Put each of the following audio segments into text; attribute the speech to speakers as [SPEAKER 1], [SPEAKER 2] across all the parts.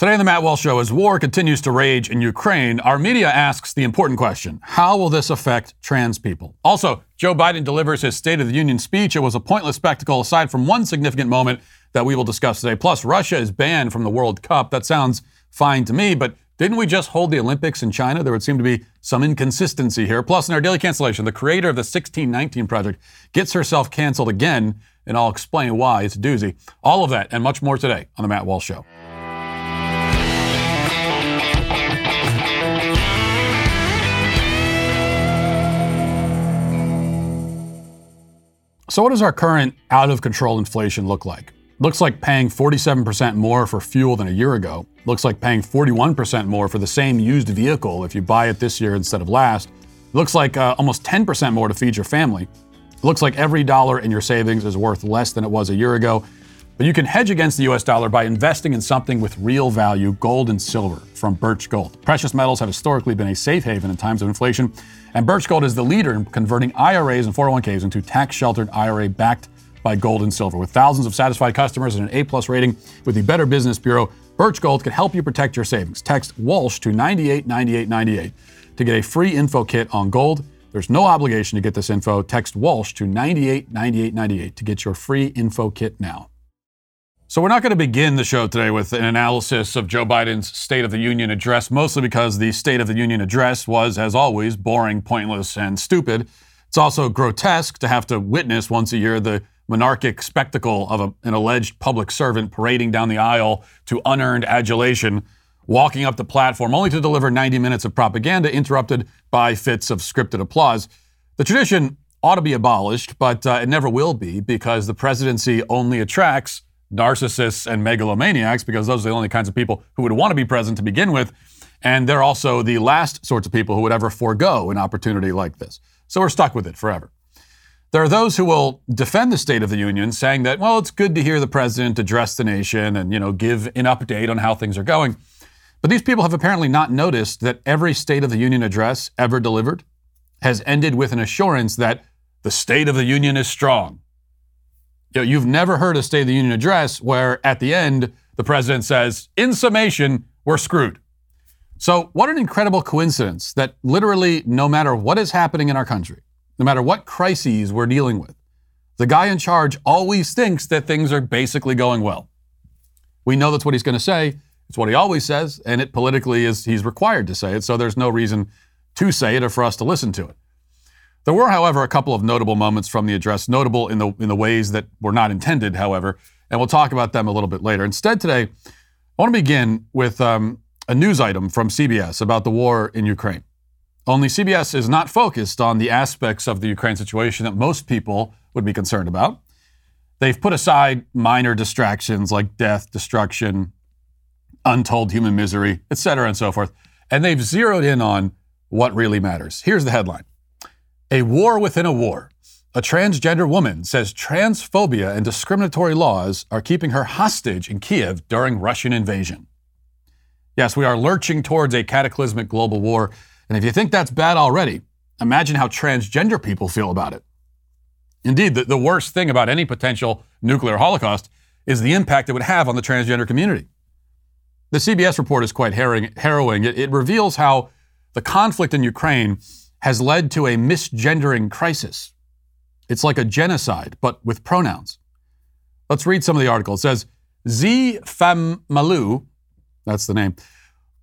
[SPEAKER 1] Today on the Matt Walsh Show, as war continues to rage in Ukraine, our media asks the important question How will this affect trans people? Also, Joe Biden delivers his State of the Union speech. It was a pointless spectacle, aside from one significant moment that we will discuss today. Plus, Russia is banned from the World Cup. That sounds fine to me, but didn't we just hold the Olympics in China? There would seem to be some inconsistency here. Plus, in our daily cancellation, the creator of the 1619 Project gets herself canceled again, and I'll explain why. It's a doozy. All of that and much more today on The Matt Walsh Show. So, what does our current out of control inflation look like? Looks like paying 47% more for fuel than a year ago. Looks like paying 41% more for the same used vehicle if you buy it this year instead of last. Looks like uh, almost 10% more to feed your family. Looks like every dollar in your savings is worth less than it was a year ago. But you can hedge against the US dollar by investing in something with real value, gold and silver from Birch Gold. Precious metals have historically been a safe haven in times of inflation. And Birch Gold is the leader in converting IRAs and 401ks into tax sheltered IRA backed by gold and silver. With thousands of satisfied customers and an A plus rating with the Better Business Bureau, Birch Gold can help you protect your savings. Text Walsh to 989898 to get a free info kit on gold. There's no obligation to get this info. Text Walsh to 989898 to get your free info kit now. So, we're not going to begin the show today with an analysis of Joe Biden's State of the Union address, mostly because the State of the Union address was, as always, boring, pointless, and stupid. It's also grotesque to have to witness once a year the monarchic spectacle of a, an alleged public servant parading down the aisle to unearned adulation, walking up the platform only to deliver 90 minutes of propaganda interrupted by fits of scripted applause. The tradition ought to be abolished, but uh, it never will be because the presidency only attracts narcissists and megalomaniacs because those are the only kinds of people who would want to be president to begin with. And they're also the last sorts of people who would ever forego an opportunity like this. So we're stuck with it forever. There are those who will defend the State of the Union, saying that, well, it's good to hear the president address the nation and, you know, give an update on how things are going. But these people have apparently not noticed that every State of the Union address ever delivered has ended with an assurance that the State of the Union is strong, you know, you've never heard a State of the Union address where at the end the president says, in summation, we're screwed. So, what an incredible coincidence that literally no matter what is happening in our country, no matter what crises we're dealing with, the guy in charge always thinks that things are basically going well. We know that's what he's going to say. It's what he always says, and it politically is he's required to say it, so there's no reason to say it or for us to listen to it. There were, however, a couple of notable moments from the address, notable in the in the ways that were not intended, however, and we'll talk about them a little bit later. Instead, today, I want to begin with um, a news item from CBS about the war in Ukraine. Only CBS is not focused on the aspects of the Ukraine situation that most people would be concerned about. They've put aside minor distractions like death, destruction, untold human misery, etc., and so forth, and they've zeroed in on what really matters. Here's the headline. A war within a war. A transgender woman says transphobia and discriminatory laws are keeping her hostage in Kiev during Russian invasion. Yes, we are lurching towards a cataclysmic global war. And if you think that's bad already, imagine how transgender people feel about it. Indeed, the, the worst thing about any potential nuclear holocaust is the impact it would have on the transgender community. The CBS report is quite harrowing. It, it reveals how the conflict in Ukraine has led to a misgendering crisis. It's like a genocide, but with pronouns. Let's read some of the article. It says, Z Famalu, that's the name,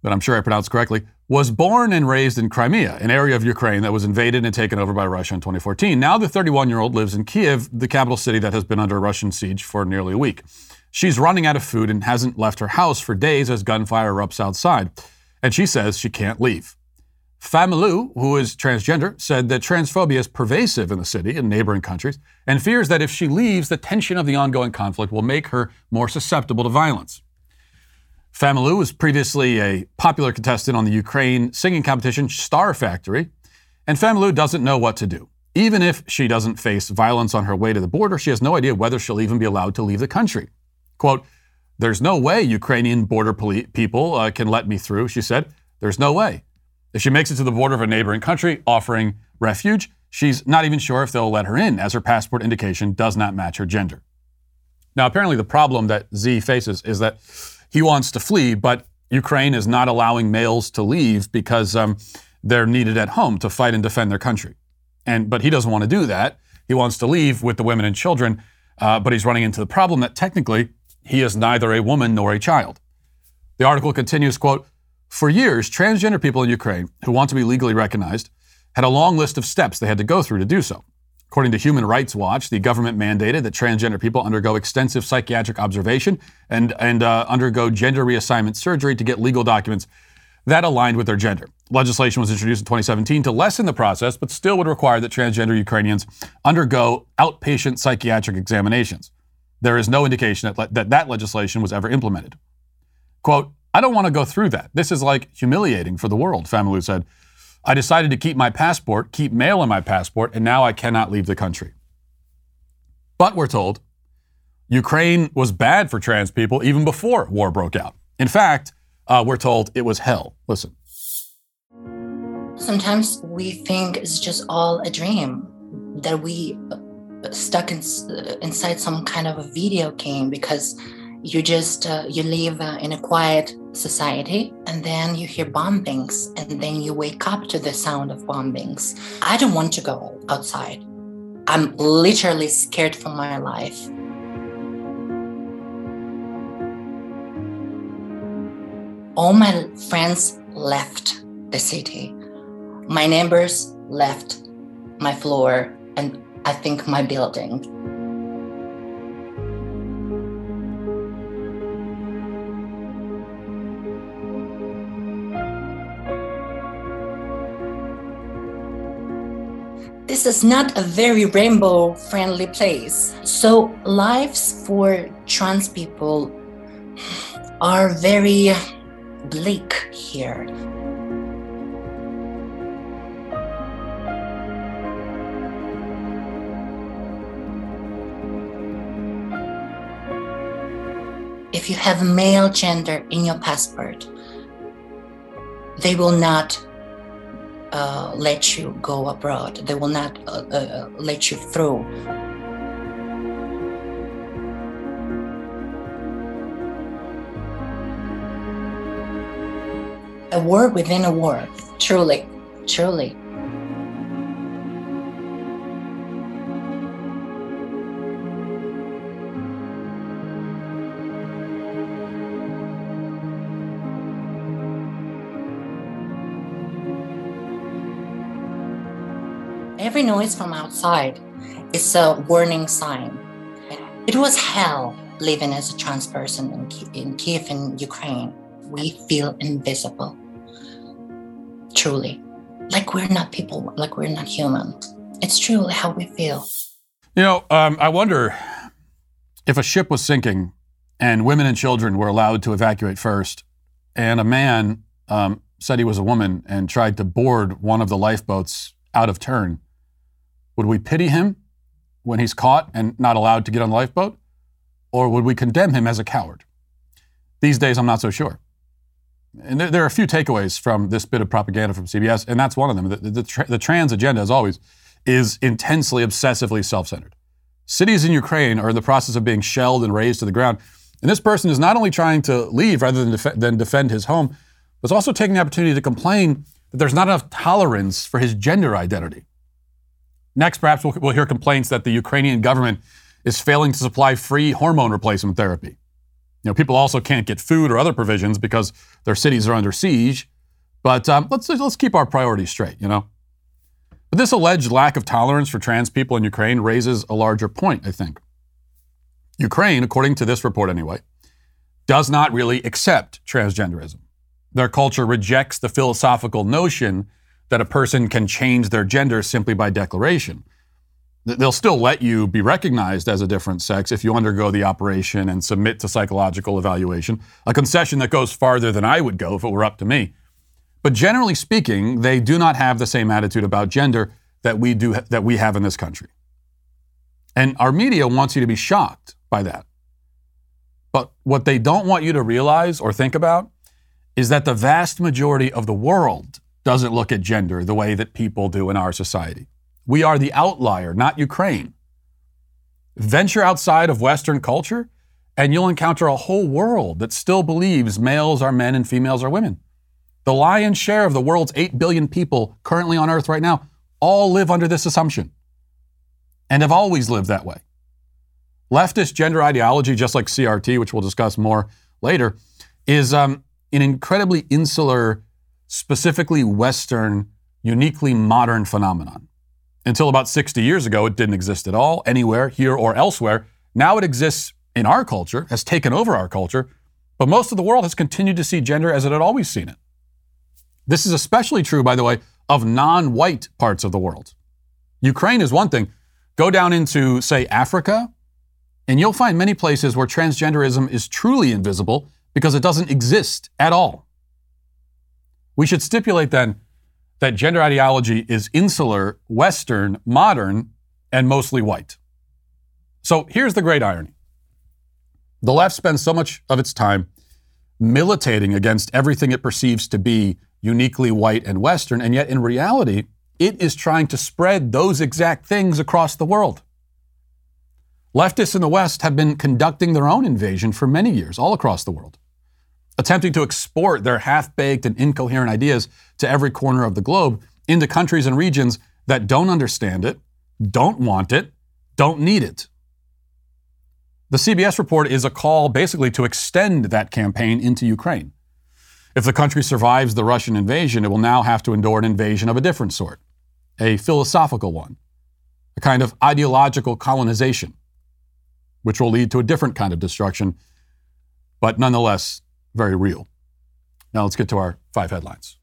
[SPEAKER 1] but I'm sure I pronounced correctly, was born and raised in Crimea, an area of Ukraine that was invaded and taken over by Russia in 2014. Now the 31 year old lives in Kiev, the capital city that has been under Russian siege for nearly a week. She's running out of food and hasn't left her house for days as gunfire erupts outside. And she says she can't leave. Famalu, who is transgender, said that transphobia is pervasive in the city and neighboring countries and fears that if she leaves, the tension of the ongoing conflict will make her more susceptible to violence. Famalu was previously a popular contestant on the Ukraine singing competition Star Factory, and Famalu doesn't know what to do. Even if she doesn't face violence on her way to the border, she has no idea whether she'll even be allowed to leave the country. Quote, There's no way Ukrainian border poli- people uh, can let me through, she said. There's no way. If she makes it to the border of a neighboring country offering refuge, she's not even sure if they'll let her in, as her passport indication does not match her gender. Now, apparently, the problem that Z faces is that he wants to flee, but Ukraine is not allowing males to leave because um, they're needed at home to fight and defend their country. And but he doesn't want to do that. He wants to leave with the women and children, uh, but he's running into the problem that technically he is neither a woman nor a child. The article continues, quote, for years, transgender people in Ukraine who want to be legally recognized had a long list of steps they had to go through to do so. According to Human Rights Watch, the government mandated that transgender people undergo extensive psychiatric observation and, and uh, undergo gender reassignment surgery to get legal documents that aligned with their gender. Legislation was introduced in 2017 to lessen the process, but still would require that transgender Ukrainians undergo outpatient psychiatric examinations. There is no indication that that, that legislation was ever implemented. Quote, I don't want to go through that. This is like humiliating for the world, Familou said. I decided to keep my passport, keep mail in my passport, and now I cannot leave the country. But we're told Ukraine was bad for trans people even before war broke out. In fact, uh, we're told it was hell. Listen.
[SPEAKER 2] Sometimes we think it's just all a dream, that we uh, stuck in, uh, inside some kind of a video game because you just uh, you live uh, in a quiet society and then you hear bombings and then you wake up to the sound of bombings. I don't want to go outside. I'm literally scared for my life. All my friends left the city. My neighbors left my floor and i think my building is not a very rainbow friendly place. So, lives for trans people are very bleak here. If you have male gender in your passport, they will not uh, let you go abroad. They will not uh, uh, let you through. A war within a war, truly, truly. Every noise from outside is a warning sign. It was hell living as a trans person in, in Kiev in Ukraine. We feel invisible. Truly. Like we're not people, like we're not human. It's truly how we feel.
[SPEAKER 1] You know, um, I wonder if a ship was sinking and women and children were allowed to evacuate first, and a man um, said he was a woman and tried to board one of the lifeboats out of turn would we pity him when he's caught and not allowed to get on the lifeboat? Or would we condemn him as a coward? These days, I'm not so sure. And there, are a few takeaways from this bit of propaganda from CBS, and that's one of them. The, the, the, the trans agenda, as always, is intensely, obsessively self centered. Cities in Ukraine are in the process of being shelled and razed to the ground. And this person is not only trying to leave rather than, def- than defend his home, but is also taking the opportunity to complain that there's not enough tolerance for his gender identity. Next, perhaps we'll, we'll hear complaints that the Ukrainian government is failing to supply free hormone replacement therapy. You know, people also can't get food or other provisions because their cities are under siege. But um, let's let's keep our priorities straight. You know. But this alleged lack of tolerance for trans people in Ukraine raises a larger point, I think. Ukraine, according to this report anyway, does not really accept transgenderism. Their culture rejects the philosophical notion that a person can change their gender simply by declaration. They'll still let you be recognized as a different sex if you undergo the operation and submit to psychological evaluation, a concession that goes farther than I would go if it were up to me. But generally speaking, they do not have the same attitude about gender that we do that we have in this country. And our media wants you to be shocked by that. But what they don't want you to realize or think about is that the vast majority of the world doesn't look at gender the way that people do in our society. We are the outlier, not Ukraine. Venture outside of Western culture, and you'll encounter a whole world that still believes males are men and females are women. The lion's share of the world's 8 billion people currently on Earth right now all live under this assumption and have always lived that way. Leftist gender ideology, just like CRT, which we'll discuss more later, is um, an incredibly insular, specifically Western, uniquely modern phenomenon. Until about 60 years ago, it didn't exist at all, anywhere, here or elsewhere. Now it exists in our culture, has taken over our culture, but most of the world has continued to see gender as it had always seen it. This is especially true, by the way, of non white parts of the world. Ukraine is one thing. Go down into, say, Africa, and you'll find many places where transgenderism is truly invisible because it doesn't exist at all. We should stipulate then that gender ideology is insular, Western, modern, and mostly white. So here's the great irony the left spends so much of its time militating against everything it perceives to be uniquely white and Western, and yet in reality, it is trying to spread those exact things across the world. Leftists in the West have been conducting their own invasion for many years, all across the world, attempting to export their half baked and incoherent ideas to every corner of the globe into countries and regions that don't understand it, don't want it, don't need it. The CBS report is a call basically to extend that campaign into Ukraine. If the country survives the Russian invasion, it will now have to endure an invasion of a different sort, a philosophical one, a kind of ideological colonization which will lead to a different kind of destruction, but nonetheless very real. Now let's get to our five headlines.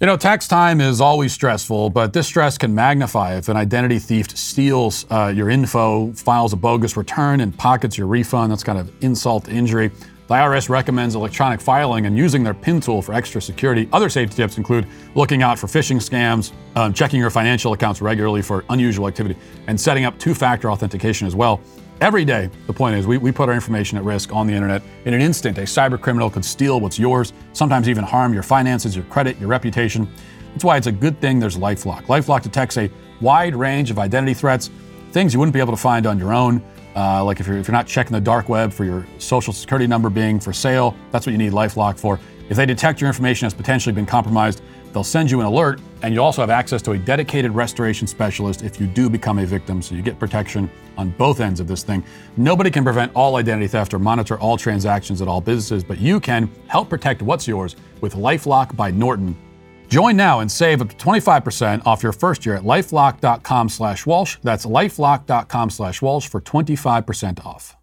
[SPEAKER 1] You know, tax time is always stressful, but this stress can magnify if an identity thief steals uh, your info, files a bogus return, and pockets your refund. That's kind of insult to injury. The IRS recommends electronic filing and using their PIN tool for extra security. Other safety tips include looking out for phishing scams, um, checking your financial accounts regularly for unusual activity, and setting up two factor authentication as well. Every day, the point is, we, we put our information at risk on the internet. In an instant, a cyber criminal could steal what's yours, sometimes even harm your finances, your credit, your reputation. That's why it's a good thing there's Lifelock. Lifelock detects a wide range of identity threats, things you wouldn't be able to find on your own. Uh, like if you're, if you're not checking the dark web for your social security number being for sale, that's what you need LifeLock for. If they detect your information has potentially been compromised, they'll send you an alert, and you also have access to a dedicated restoration specialist if you do become a victim. So you get protection on both ends of this thing. Nobody can prevent all identity theft or monitor all transactions at all businesses, but you can help protect what's yours with LifeLock by Norton. Join now and save up to 25% off your first year at lifelock.com slash Walsh. That's lifelock.com slash Walsh for 25% off.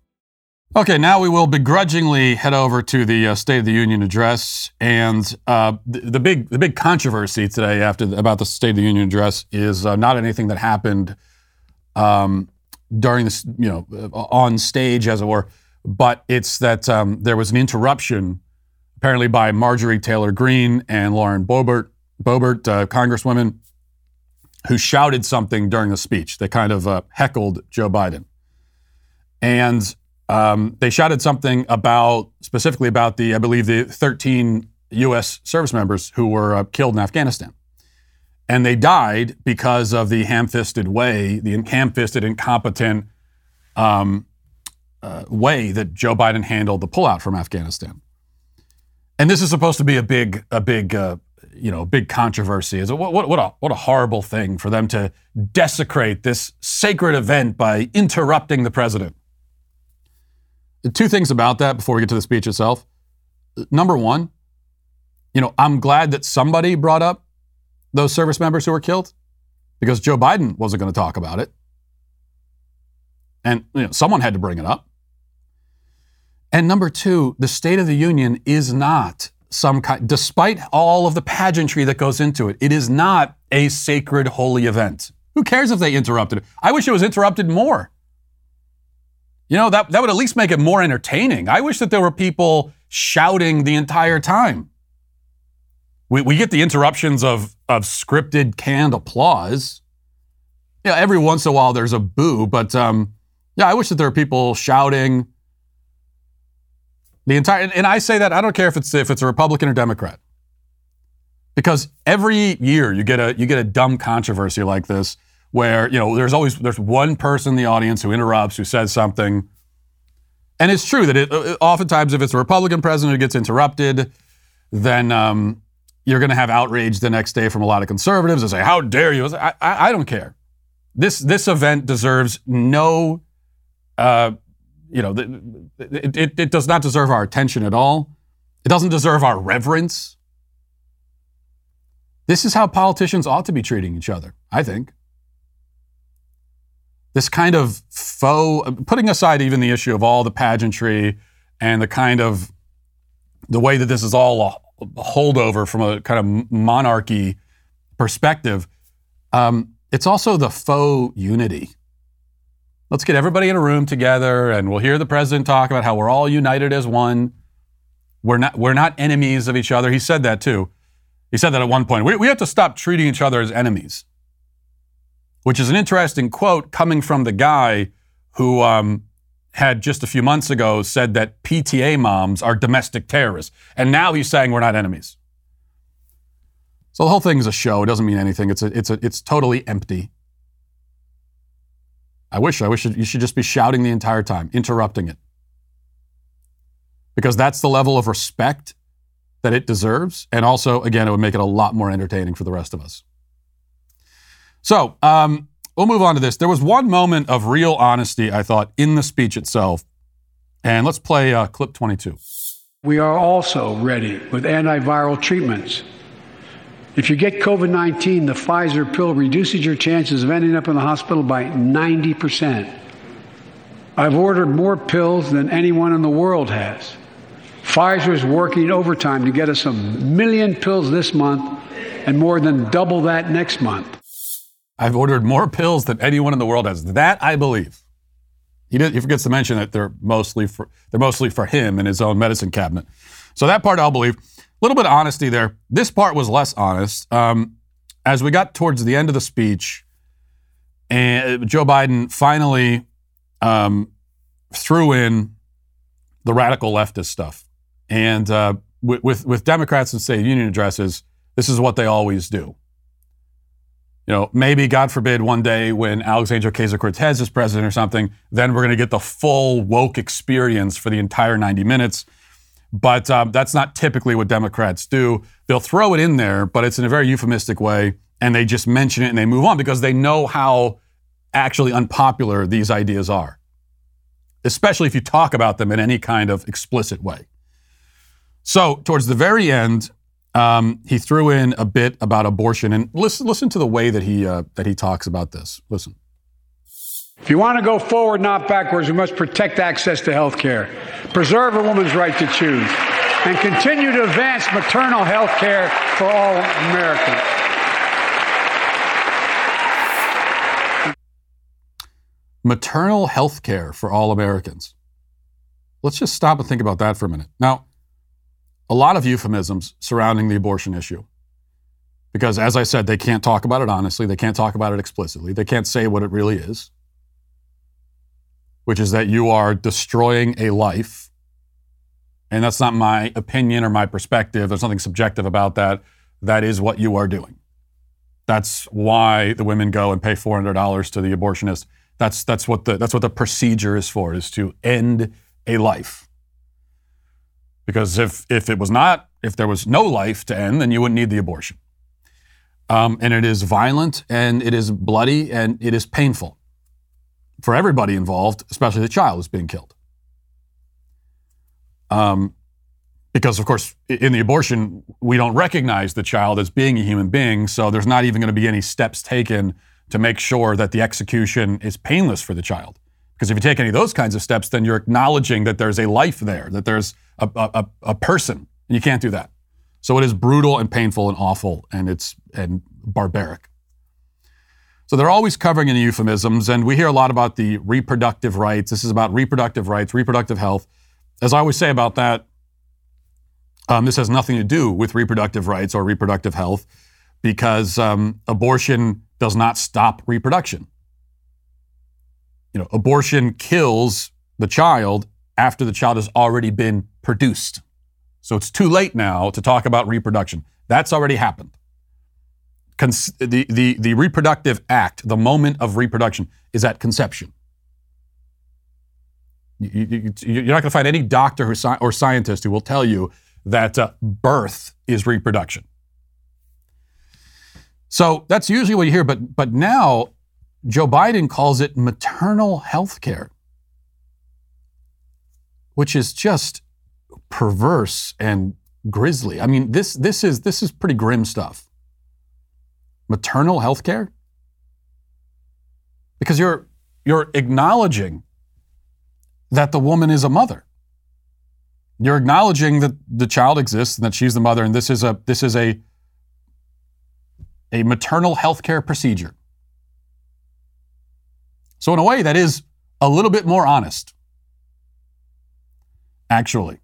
[SPEAKER 1] Okay, now we will begrudgingly head over to the uh, State of the Union address, and uh, the, the, big the big controversy today after the, about the State of the Union address is uh, not anything that happened um, during this, you know, uh, on stage as it were, but it's that um, there was an interruption apparently by Marjorie Taylor Greene and Lauren Boebert Boebert, uh, Congresswoman, who shouted something during the speech. They kind of uh, heckled Joe Biden. And um, they shouted something about, specifically about the, I believe, the 13 U.S. service members who were uh, killed in Afghanistan. And they died because of the ham fisted way, the ham fisted, incompetent um, uh, way that Joe Biden handled the pullout from Afghanistan. And this is supposed to be a big, a big uh, you know, big controversy. Is what, what, what a what a horrible thing for them to desecrate this sacred event by interrupting the president. Two things about that before we get to the speech itself. Number one, you know, I'm glad that somebody brought up those service members who were killed because Joe Biden wasn't going to talk about it. And you know, someone had to bring it up. And number two, the State of the Union is not some kind, despite all of the pageantry that goes into it, it is not a sacred, holy event. Who cares if they interrupted it? I wish it was interrupted more. You know, that, that would at least make it more entertaining. I wish that there were people shouting the entire time. We, we get the interruptions of, of scripted, canned applause. Yeah, every once in a while there's a boo, but um, yeah, I wish that there were people shouting, the entire, and I say that I don't care if it's if it's a Republican or Democrat, because every year you get a you get a dumb controversy like this where you know there's always there's one person in the audience who interrupts, who says something, and it's true that it uh, oftentimes if it's a Republican president who gets interrupted, then um, you're going to have outrage the next day from a lot of conservatives and say, "How dare you?" I, I, I don't care. This this event deserves no, uh, you know, it, it, it does not deserve our attention at all. It doesn't deserve our reverence. This is how politicians ought to be treating each other, I think. This kind of faux, putting aside even the issue of all the pageantry and the kind of the way that this is all a holdover from a kind of monarchy perspective, um, it's also the faux unity. Let's get everybody in a room together and we'll hear the president talk about how we're all united as one. We're not, we're not enemies of each other. He said that too. He said that at one point. We, we have to stop treating each other as enemies, which is an interesting quote coming from the guy who um, had just a few months ago said that PTA moms are domestic terrorists. And now he's saying we're not enemies. So the whole thing is a show. It doesn't mean anything. It's, a, it's, a, it's totally empty. I wish, I wish you should just be shouting the entire time, interrupting it. Because that's the level of respect that it deserves. And also, again, it would make it a lot more entertaining for the rest of us. So, um, we'll move on to this. There was one moment of real honesty, I thought, in the speech itself. And let's play uh, clip 22.
[SPEAKER 3] We are also ready with antiviral treatments. If you get COVID 19, the Pfizer pill reduces your chances of ending up in the hospital by 90%. I've ordered more pills than anyone in the world has. Pfizer is working overtime to get us a million pills this month and more than double that next month.
[SPEAKER 1] I've ordered more pills than anyone in the world has. That I believe. He, did, he forgets to mention that they're mostly for they're mostly for him in his own medicine cabinet. So that part I'll believe. Little bit of honesty there. This part was less honest. Um, as we got towards the end of the speech, and Joe Biden finally um, threw in the radical leftist stuff. And uh, with, with, with Democrats and state union addresses, this is what they always do. You know, maybe, God forbid, one day when Alexandria Ocasio Cortez is president or something, then we're going to get the full woke experience for the entire 90 minutes. But um, that's not typically what Democrats do. They'll throw it in there, but it's in a very euphemistic way, and they just mention it and they move on because they know how actually unpopular these ideas are, especially if you talk about them in any kind of explicit way. So, towards the very end, um, he threw in a bit about abortion, and listen, listen to the way that he uh, that he talks about this. Listen.
[SPEAKER 3] If you want to go forward, not backwards, we must protect access to health care, preserve a woman's right to choose, and continue to advance maternal health care for all Americans.
[SPEAKER 1] Maternal health care for all Americans. Let's just stop and think about that for a minute. Now, a lot of euphemisms surrounding the abortion issue. Because, as I said, they can't talk about it honestly, they can't talk about it explicitly, they can't say what it really is, which is that you are destroying a life. And that's not my opinion or my perspective. There's nothing subjective about that. That is what you are doing. That's why the women go and pay $400 to the abortionist. That's, that's, what the, that's what the procedure is for, is to end a life. Because if, if it was not, if there was no life to end, then you wouldn't need the abortion. Um, and it is violent and it is bloody and it is painful for everybody involved, especially the child who's being killed. Um, because, of course, in the abortion, we don't recognize the child as being a human being, so there's not even going to be any steps taken to make sure that the execution is painless for the child. Because if you take any of those kinds of steps, then you're acknowledging that there's a life there, that there's a, a, a person, and you can't do that. So it is brutal and painful and awful, and it's and barbaric. So they're always covering in the euphemisms, and we hear a lot about the reproductive rights. This is about reproductive rights, reproductive health. As I always say about that, um, this has nothing to do with reproductive rights or reproductive health because um, abortion does not stop reproduction you know, abortion kills the child after the child has already been produced. So it's too late now to talk about reproduction. That's already happened. Cons- the, the, the reproductive act, the moment of reproduction, is at conception. You, are not going to find any doctor who, or scientist who will tell you that uh, birth is reproduction. So that's usually what you hear, but, but now Joe Biden calls it maternal health care, which is just perverse and grisly. I mean, this, this, is, this is pretty grim stuff. Maternal health care? Because you're, you're acknowledging that the woman is a mother. You're acknowledging that the child exists and that she's the mother, and this is a this is a a maternal health care procedure. So in a way, that is a little bit more honest, actually,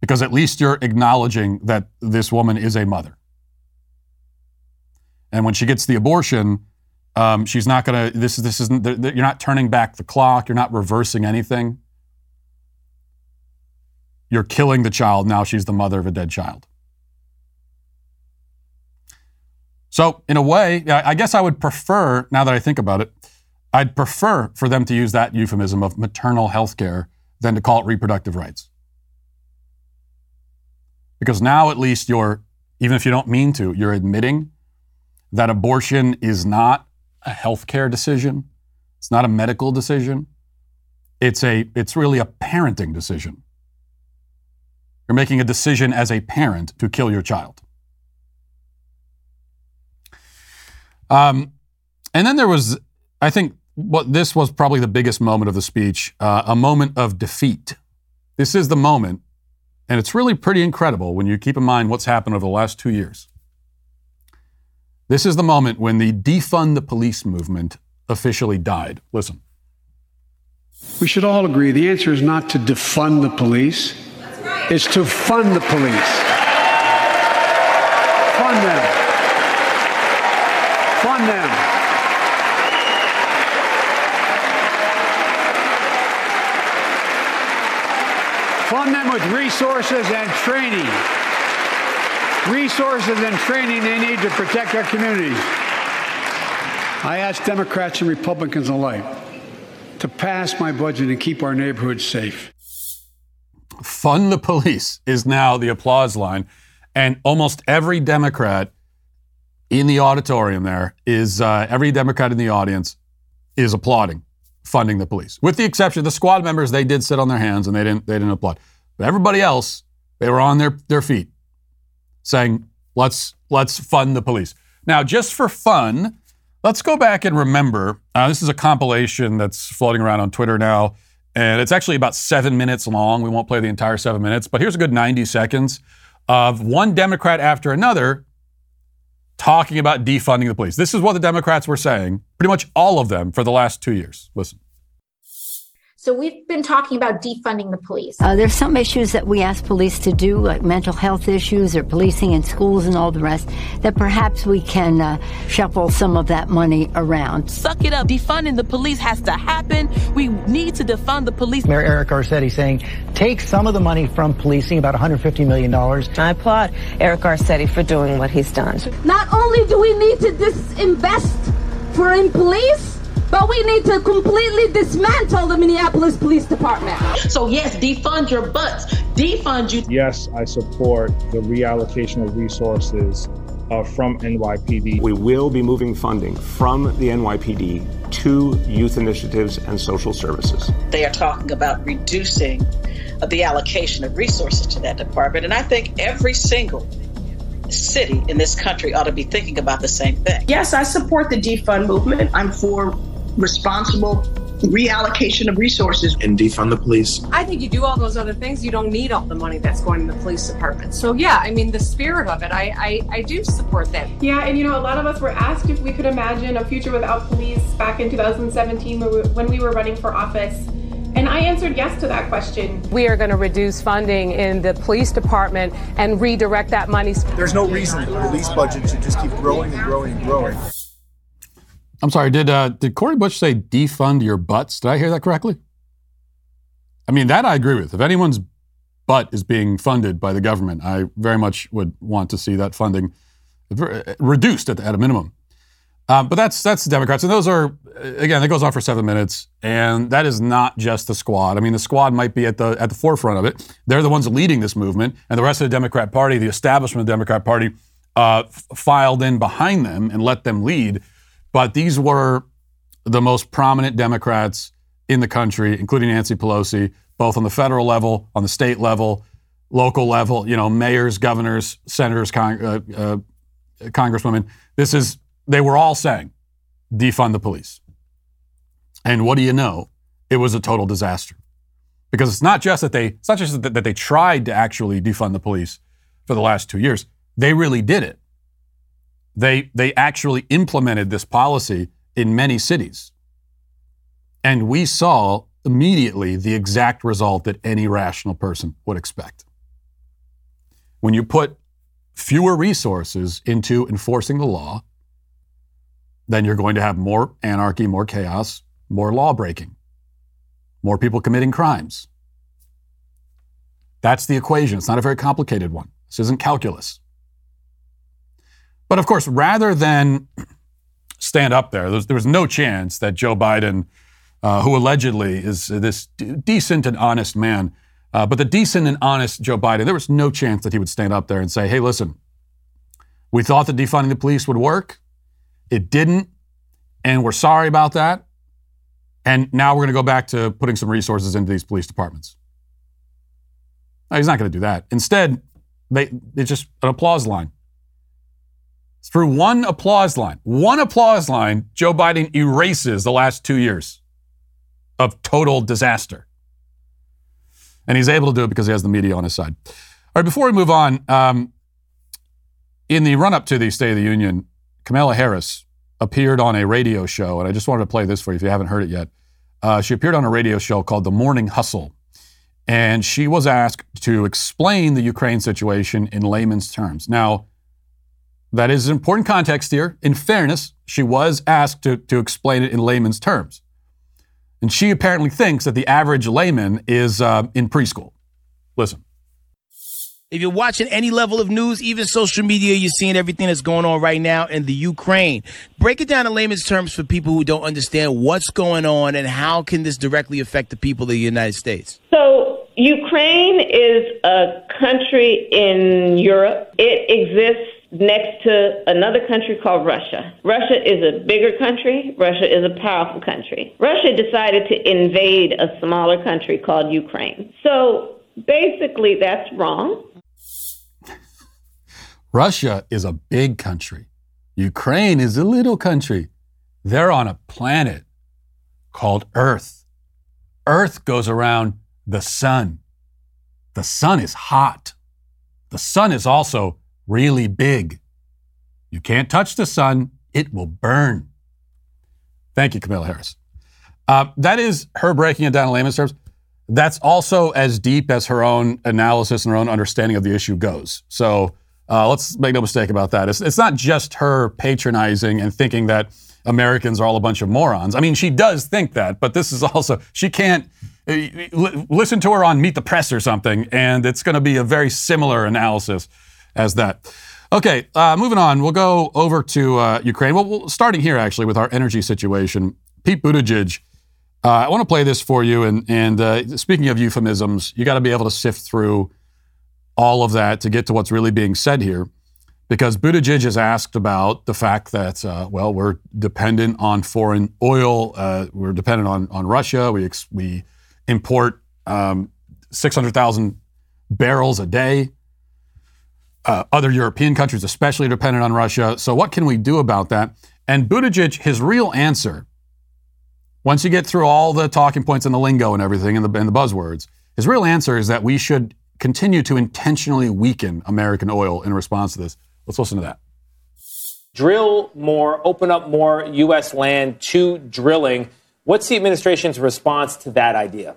[SPEAKER 1] because at least you're acknowledging that this woman is a mother. And when she gets the abortion, um, she's not going to. This this isn't. You're not turning back the clock. You're not reversing anything. You're killing the child. Now she's the mother of a dead child. So, in a way, I guess I would prefer, now that I think about it, I'd prefer for them to use that euphemism of maternal health care than to call it reproductive rights. Because now at least you're, even if you don't mean to, you're admitting that abortion is not a healthcare decision. It's not a medical decision. It's a it's really a parenting decision. You're making a decision as a parent to kill your child. Um, and then there was, I think, what this was probably the biggest moment of the speech, uh, a moment of defeat. This is the moment, and it's really pretty incredible when you keep in mind what's happened over the last two years. This is the moment when the defund the police movement officially died. Listen.
[SPEAKER 3] We should all agree the answer is not to defund the police it's to fund the police. Fund them. Fund them. Fund them with resources and training. Resources and training they need to protect our communities. I ask Democrats and Republicans alike to pass my budget and keep our neighborhoods safe
[SPEAKER 1] fund the police is now the applause line. And almost every Democrat in the auditorium there is, uh, every Democrat in the audience is applauding funding the police. With the exception, of the squad members, they did sit on their hands and they didn't, they didn't applaud. But everybody else, they were on their, their feet saying, let's, let's fund the police. Now, just for fun, let's go back and remember uh, this is a compilation that's floating around on Twitter now and it's actually about seven minutes long. We won't play the entire seven minutes, but here's a good 90 seconds of one Democrat after another talking about defunding the police. This is what the Democrats were saying, pretty much all of them, for the last two years. Listen.
[SPEAKER 4] So we've been talking about defunding the police.
[SPEAKER 5] Uh, there's some issues that we ask police to do, like mental health issues or policing in schools and all the rest, that perhaps we can uh, shuffle some of that money around.
[SPEAKER 6] Suck it up. Defunding the police has to happen. We need to defund the police.
[SPEAKER 7] Mayor Eric Garcetti saying, take some of the money from policing, about $150 million.
[SPEAKER 8] I applaud Eric Garcetti for doing what he's done.
[SPEAKER 9] Not only do we need to disinvest for in police, but we need to completely dismantle the Minneapolis Police Department.
[SPEAKER 10] So, yes, defund your butts. Defund you.
[SPEAKER 11] Yes, I support the reallocation of resources uh, from NYPD.
[SPEAKER 12] We will be moving funding from the NYPD to youth initiatives and social services.
[SPEAKER 10] They are talking about reducing the allocation of resources to that department. And I think every single city in this country ought to be thinking about the same thing.
[SPEAKER 13] Yes, I support the defund movement. I'm for responsible reallocation of resources
[SPEAKER 14] and defund the police.
[SPEAKER 15] I think you do all those other things, you don't need all the money that's going to the police department. So yeah, I mean the spirit of it, I, I, I do support that.
[SPEAKER 16] Yeah, and you know, a lot of us were asked if we could imagine a future without police back in 2017 when we were running for office. And I answered yes to that question.
[SPEAKER 15] We are going to reduce funding in the police department and redirect that money.
[SPEAKER 17] There's no reason the police budget should just keep growing and growing and growing.
[SPEAKER 1] I'm sorry. Did uh, did Cori Bush say defund your butts? Did I hear that correctly? I mean, that I agree with. If anyone's butt is being funded by the government, I very much would want to see that funding reduced at, at a minimum. Um, but that's that's the Democrats, and those are again that goes on for seven minutes, and that is not just the squad. I mean, the squad might be at the at the forefront of it. They're the ones leading this movement, and the rest of the Democrat Party, the establishment of the Democrat Party, uh, filed in behind them and let them lead. But these were the most prominent Democrats in the country, including Nancy Pelosi, both on the federal level, on the state level, local level. You know, mayors, governors, senators, con- uh, uh, congresswomen. This is they were all saying, defund the police. And what do you know? It was a total disaster. Because it's not just that they, it's not just that, that they tried to actually defund the police for the last two years. They really did it. They, they actually implemented this policy in many cities. And we saw immediately the exact result that any rational person would expect. When you put fewer resources into enforcing the law, then you're going to have more anarchy, more chaos, more law breaking, more people committing crimes. That's the equation. It's not a very complicated one. This isn't calculus. But of course, rather than stand up there, there was no chance that Joe Biden, uh, who allegedly is this decent and honest man, uh, but the decent and honest Joe Biden, there was no chance that he would stand up there and say, hey, listen, we thought that defunding the police would work. It didn't, and we're sorry about that. And now we're going to go back to putting some resources into these police departments. No, he's not going to do that. Instead, they, it's just an applause line. Through one applause line, one applause line, Joe Biden erases the last two years of total disaster. And he's able to do it because he has the media on his side. All right, before we move on, um, in the run up to the State of the Union, Kamala Harris appeared on a radio show, and I just wanted to play this for you if you haven't heard it yet. Uh, she appeared on a radio show called The Morning Hustle, and she was asked to explain the Ukraine situation in layman's terms. Now, that is an important context here. In fairness, she was asked to, to explain it in layman's terms. And she apparently thinks that the average layman is uh, in preschool. Listen.
[SPEAKER 14] If you're watching any level of news, even social media, you're seeing everything that's going on right now in the Ukraine. Break it down in layman's terms for people who don't understand what's going on and how can this directly affect the people of the United States.
[SPEAKER 18] So Ukraine is a country in Europe. It exists next to another country called Russia. Russia is a bigger country. Russia is a powerful country. Russia decided to invade a smaller country called Ukraine. So basically, that's wrong.
[SPEAKER 1] Russia is a big country. Ukraine is a little country. They're on a planet called Earth. Earth goes around the sun. The sun is hot. The sun is also really big. You can't touch the sun, it will burn. Thank you, Kamala Harris. Uh, that is her breaking it down in layman's terms. That's also as deep as her own analysis and her own understanding of the issue goes. So uh, let's make no mistake about that. It's, it's not just her patronizing and thinking that Americans are all a bunch of morons. I mean, she does think that, but this is also, she can't uh, listen to her on Meet the Press or something, and it's going to be a very similar analysis as that. Okay, uh, moving on. We'll go over to uh, Ukraine. Well, well, starting here actually with our energy situation. Pete Buttigieg. Uh, I want to play this for you. And, and uh, speaking of euphemisms, you got to be able to sift through all of that to get to what's really being said here. Because Buttigieg is asked about the fact that, uh, well, we're dependent on foreign oil. Uh, we're dependent on, on Russia. We, ex- we import um, 600,000 barrels a day. Uh, other European countries, especially, dependent on Russia. So, what can we do about that? And Buttigieg, his real answer, once you get through all the talking points and the lingo and everything and the, and the buzzwords, his real answer is that we should continue to intentionally weaken American oil in response to this. Let's listen to that.
[SPEAKER 19] Drill more, open up more U.S. land to drilling. What's the administration's response to that idea?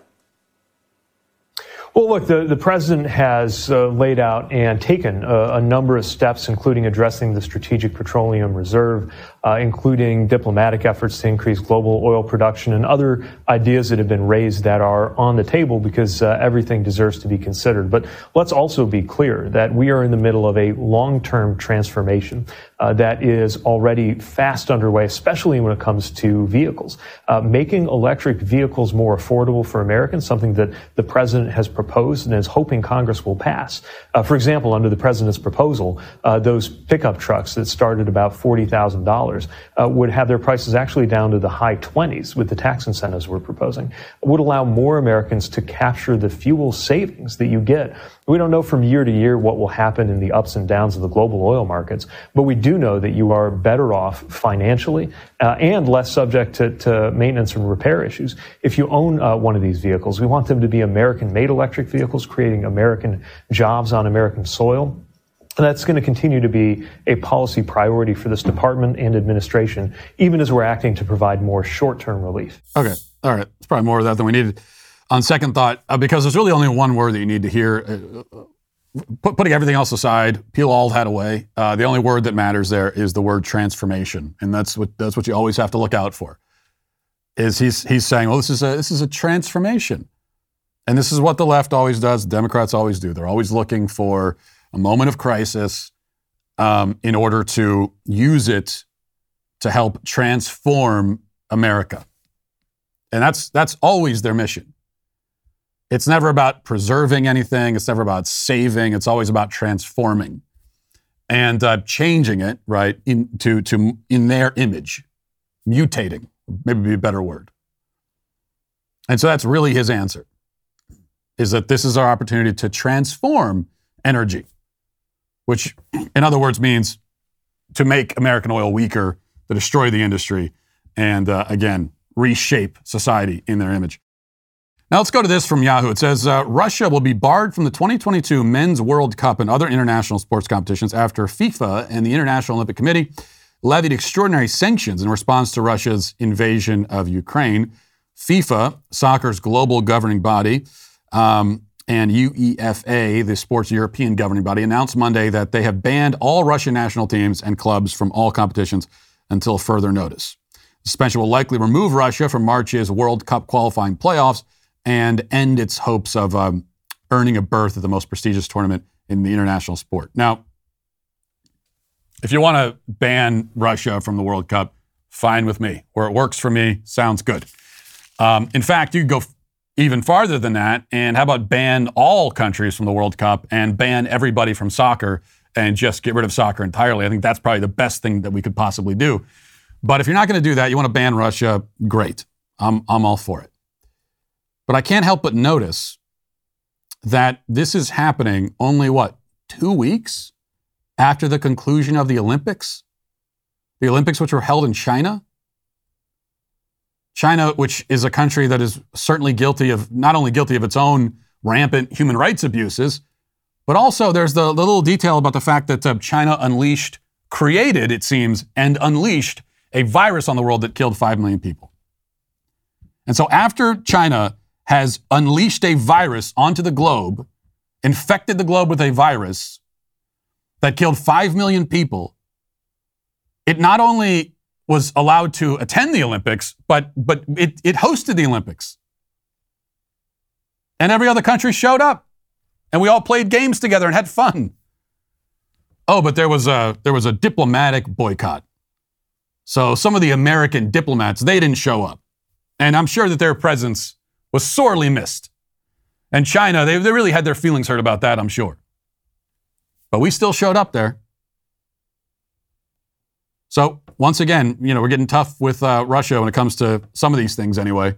[SPEAKER 20] Well, look, the, the president has uh, laid out and taken a, a, number of steps, including addressing the Strategic Petroleum Reserve, uh, including diplomatic efforts to increase global oil production and other ideas that have been raised that are on the table because uh, everything deserves to be considered. But let's also be clear that we are in the middle of a long term transformation that is already fast underway, especially when it comes to vehicles. Uh, making electric vehicles more affordable for Americans, something that the president has proposed and is hoping Congress will pass. Uh, for example, under the president's proposal, uh, those pickup trucks that started about $40,000 uh, would have their prices actually down to the high 20s with the tax incentives we're proposing, would allow more Americans to capture the fuel savings that you get we don't know from year to year what will happen in the ups and downs of the global oil markets, but we do know that you are better off financially uh, and less subject to, to, maintenance and repair issues. If you own uh, one of these vehicles, we want them to be American made electric vehicles, creating American jobs on American soil. And that's going to continue to be a policy priority for this department and administration, even as we're acting to provide more short term relief.
[SPEAKER 1] Okay. All right. It's probably more of that than we needed on second thought, uh, because there's really only one word that you need to hear. Uh, uh put, putting everything else aside, peel all that away. Uh, the only word that matters there is the word transformation, and that's what that's what you always have to look out for. Is he's he's saying, well, this is a this is a transformation, and this is what the left always does. Democrats always do. They're always looking for a moment of crisis um, in order to use it to help transform America, and that's that's always their mission. It's never about preserving anything. It's never about saving. It's always about transforming and uh, changing it right into to in their image, mutating. Maybe be a better word. And so that's really his answer. Is that this is our opportunity to transform energy, which, in other words, means to make American oil weaker, to destroy the industry, and uh, again reshape society in their image. Now let's go to this from Yahoo. It says uh, Russia will be barred from the 2022 Men's World Cup and other international sports competitions after FIFA and the International Olympic Committee levied extraordinary sanctions in response to Russia's invasion of Ukraine. FIFA, soccer's global governing body, um, and UEFA, the sports European governing body, announced Monday that they have banned all Russian national teams and clubs from all competitions until further notice. The Suspension will likely remove Russia from March's World Cup qualifying playoffs and end its hopes of um, earning a berth at the most prestigious tournament in the international sport. Now, if you want to ban Russia from the World Cup, fine with me. Where it works for me, sounds good. Um, in fact, you could go f- even farther than that. And how about ban all countries from the World Cup and ban everybody from soccer and just get rid of soccer entirely? I think that's probably the best thing that we could possibly do. But if you're not going to do that, you want to ban Russia, great. I'm, I'm all for it. But I can't help but notice that this is happening only what, two weeks after the conclusion of the Olympics? The Olympics, which were held in China? China, which is a country that is certainly guilty of, not only guilty of its own rampant human rights abuses, but also there's the, little detail about the fact that uh, China unleashed, created, it seems, and unleashed a virus on the world that killed 5 million people. And so after China has unleashed a virus onto the globe, infected the globe with a virus that killed 5 million people, it not only was allowed to attend the Olympics, but, but it, it hosted the Olympics. And every other country showed up. And we all played games together and had fun. Oh, but there was a, there was a diplomatic boycott. So some of the American diplomats, they didn't show up. And I'm sure that their presence was sorely missed. And China, they, they really had their feelings hurt about that, I'm sure. But we still showed up there. So, once again, you know, we're getting tough with uh, Russia when it comes to some of these things anyway.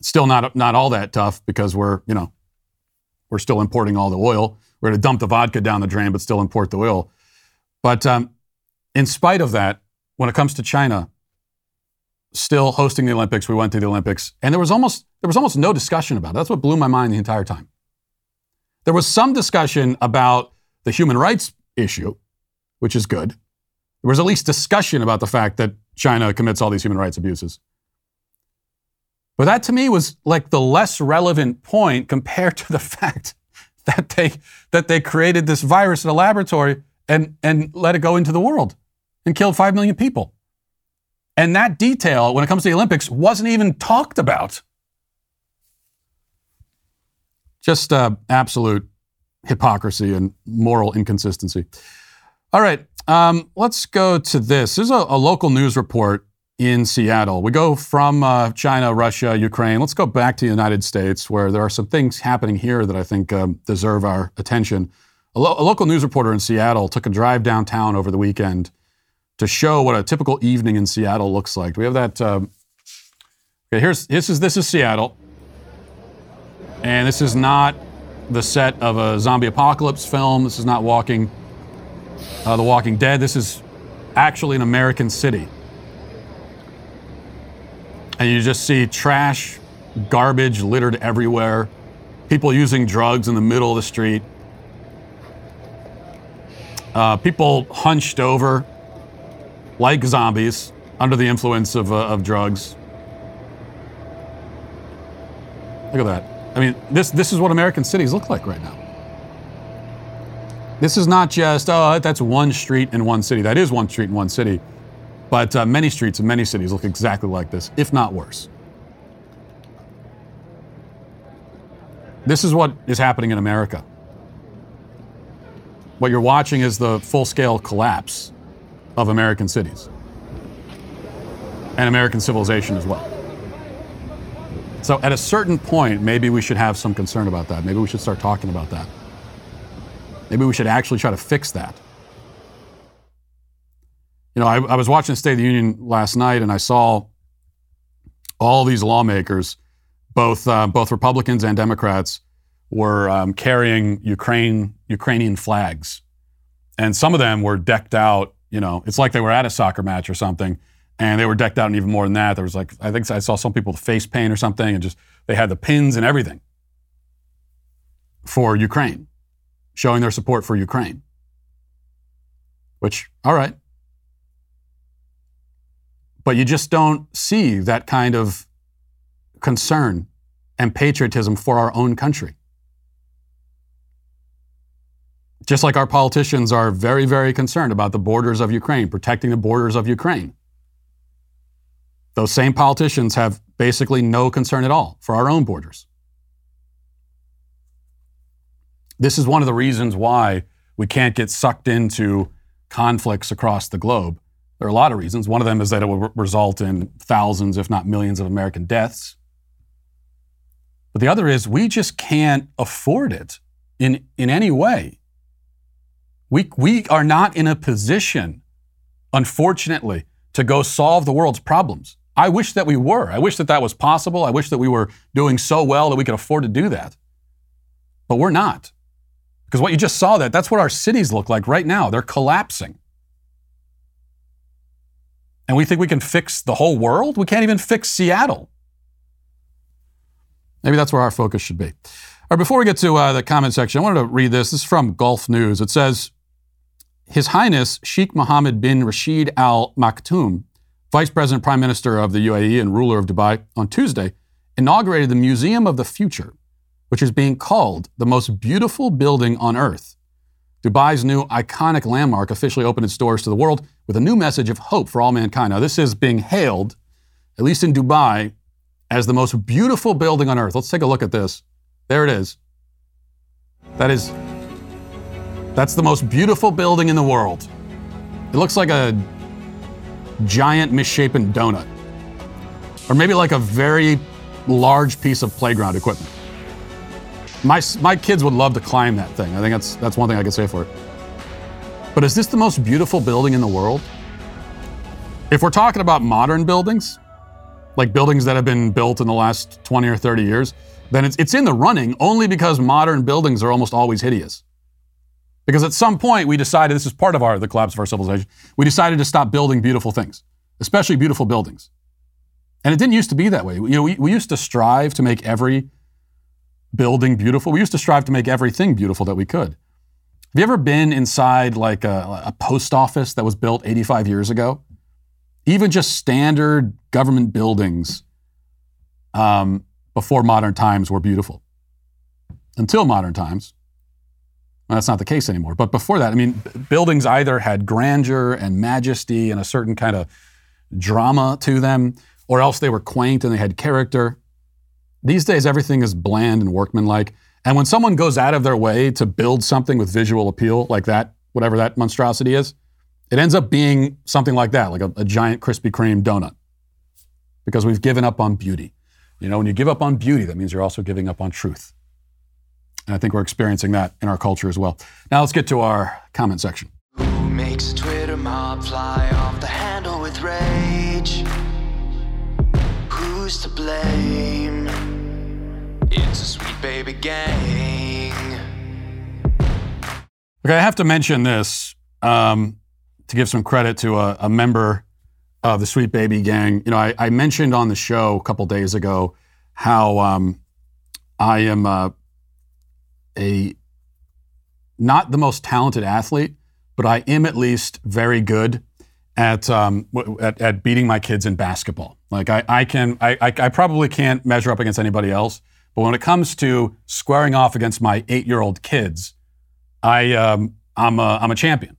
[SPEAKER 1] Still not, not all that tough because we're, you know, we're still importing all the oil. We're going to dump the vodka down the drain, but still import the oil. But um, in spite of that, when it comes to China, still hosting the Olympics. We went to the Olympics, and there was almost there was almost no discussion about it. That's what blew my mind the entire time. There was some discussion about the human rights issue, which is good. There was at least discussion about the fact that China commits all these human rights abuses. But that to me was like the less relevant point compared to the fact that they that they created this virus in a laboratory and and let it go into the world and killed 5 million people. And that detail when it comes to the Olympics wasn't even talked about. Just uh, absolute hypocrisy and moral inconsistency. All right, um, let's go to this. There's a, a, local news report in Seattle. We go from uh, China, Russia, Ukraine. Let's go back to the United States, where there are some things happening here that I think um, deserve our attention. A, lo- a, local news reporter in Seattle took a drive downtown over the weekend to show what a typical evening in Seattle looks like. We have that. Um, okay, here's this is this is Seattle, and this is not the set of a zombie apocalypse film. This is not Walking, uh, The Walking Dead. This is actually an American city. And you just see trash, garbage littered everywhere, people using drugs in the middle of the street, uh, people hunched over like zombies under the influence of, uh, of drugs. Look at that. I mean, this, this is what American cities look like right now. This is not just, oh, that's one street in one city. That is one street in one city. But uh, many streets in many cities look exactly like this, if not worse. This is what is happening in America. What you're watching is the full scale collapse of American cities and American civilization as well. So at a certain point, maybe we should have some concern about that. Maybe we should start talking about that. Maybe we should actually try to fix that. You know, I, I was watching the State of the Union last night and I saw all these lawmakers, both, uh, both Republicans and Democrats, were um, carrying Ukraine, Ukrainian flags. And some of them were decked out, you know, it's like they were at a soccer match or something and they were decked out and even more than that. There was like I think I saw some people with face paint or something, and just they had the pins and everything for Ukraine, showing their support for Ukraine. Which, all right. But you just don't see that kind of concern and patriotism for our own country. Just like our politicians are very, very concerned about the borders of Ukraine, protecting the borders of Ukraine. Those same politicians have basically no concern at all for our own borders. This is one of the reasons why we can't get sucked into conflicts across the globe. There are a lot of reasons. One of them is that it will result in thousands, if not millions, of American deaths. But the other is we just can't afford it in, in any way. We, we are not in a position, unfortunately, to go solve the world's problems. I wish that we were. I wish that that was possible. I wish that we were doing so well that we could afford to do that. But we're not. Because what you just saw that, that's what our cities look like right now. They're collapsing. And we think we can fix the whole world? We can't even fix Seattle. Maybe that's where our focus should be. All right, before we get to uh, the comment section, I wanted to read this. This is from Gulf News. It says His Highness Sheikh Mohammed bin Rashid Al Maktoum Vice President, Prime Minister of the UAE, and ruler of Dubai, on Tuesday inaugurated the Museum of the Future, which is being called the most beautiful building on earth. Dubai's new iconic landmark officially opened its doors to the world with a new message of hope for all mankind. Now, this is being hailed, at least in Dubai, as the most beautiful building on earth. Let's take a look at this. There it is. That is, that's the most beautiful building in the world. It looks like a giant misshapen donut. Or maybe like a very large piece of playground equipment. My, my kids would love to climb that thing. I think that's, that's one thing I can say for it. But is this the most beautiful building in the world? If we're talking about modern buildings, like buildings that have been built in the last 20 or 30 years, then it's, it's in the running only because modern buildings are almost always hideous. Because at some point we decided this is part of our the collapse of our civilization. We decided to stop building beautiful things, especially beautiful buildings. And it didn't used to be that way. You know, we, we used to strive to make every building beautiful. We used to strive to make everything beautiful that we could. Have you ever been inside like a, a post office that was built 85 years ago? Even just standard government buildings um, before modern times were beautiful. Until modern times, well, that's not the case anymore. But before that, I mean, buildings either had grandeur and majesty and a certain kind of drama to them, or else they were quaint and they had character. These days, everything is bland and workmanlike. And when someone goes out of their way to build something with visual appeal like that, whatever that monstrosity is, it ends up being something like that, like a, a giant Krispy Kreme donut, because we've given up on beauty. You know, when you give up on beauty, that means you're also giving up on truth. And I think we're experiencing that in our culture as well. Now let's get to our comment section.
[SPEAKER 21] Who makes a Twitter mob fly off the handle with rage? Who's to blame? It's a sweet baby gang.
[SPEAKER 1] Okay, I have to mention this um, to give some credit to a, a, member of the Sweet Baby Gang. You know, I, I mentioned on the show a couple days ago how um, I am uh, a not the most talented athlete, but I am at least very good at um, at, at, beating my kids in basketball. Like I, I can, I, I, probably can't measure up against anybody else, but when it comes to squaring off against my eight-year-old kids, I, um, I'm a, I'm a champion.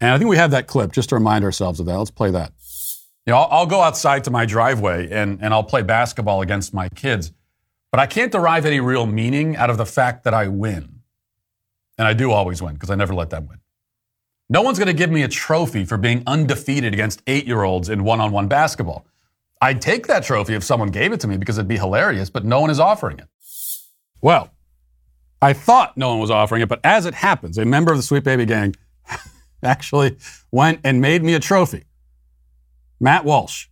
[SPEAKER 1] And I think we have that clip just to remind ourselves of that. Let's play that. You know, I'll, I'll go outside to my driveway and, and I'll play basketball against my kids. But I can't derive any real meaning out of the fact that I win. And I do always win because I never let them win. No one's going to give me a trophy for being undefeated against eight year olds in one on one basketball. I'd take that trophy if someone gave it to me because it'd be hilarious, but no one is offering it. Well, I thought no one was offering it, but as it happens, a member of the Sweet Baby Gang actually went and made me a trophy. Matt Walsh,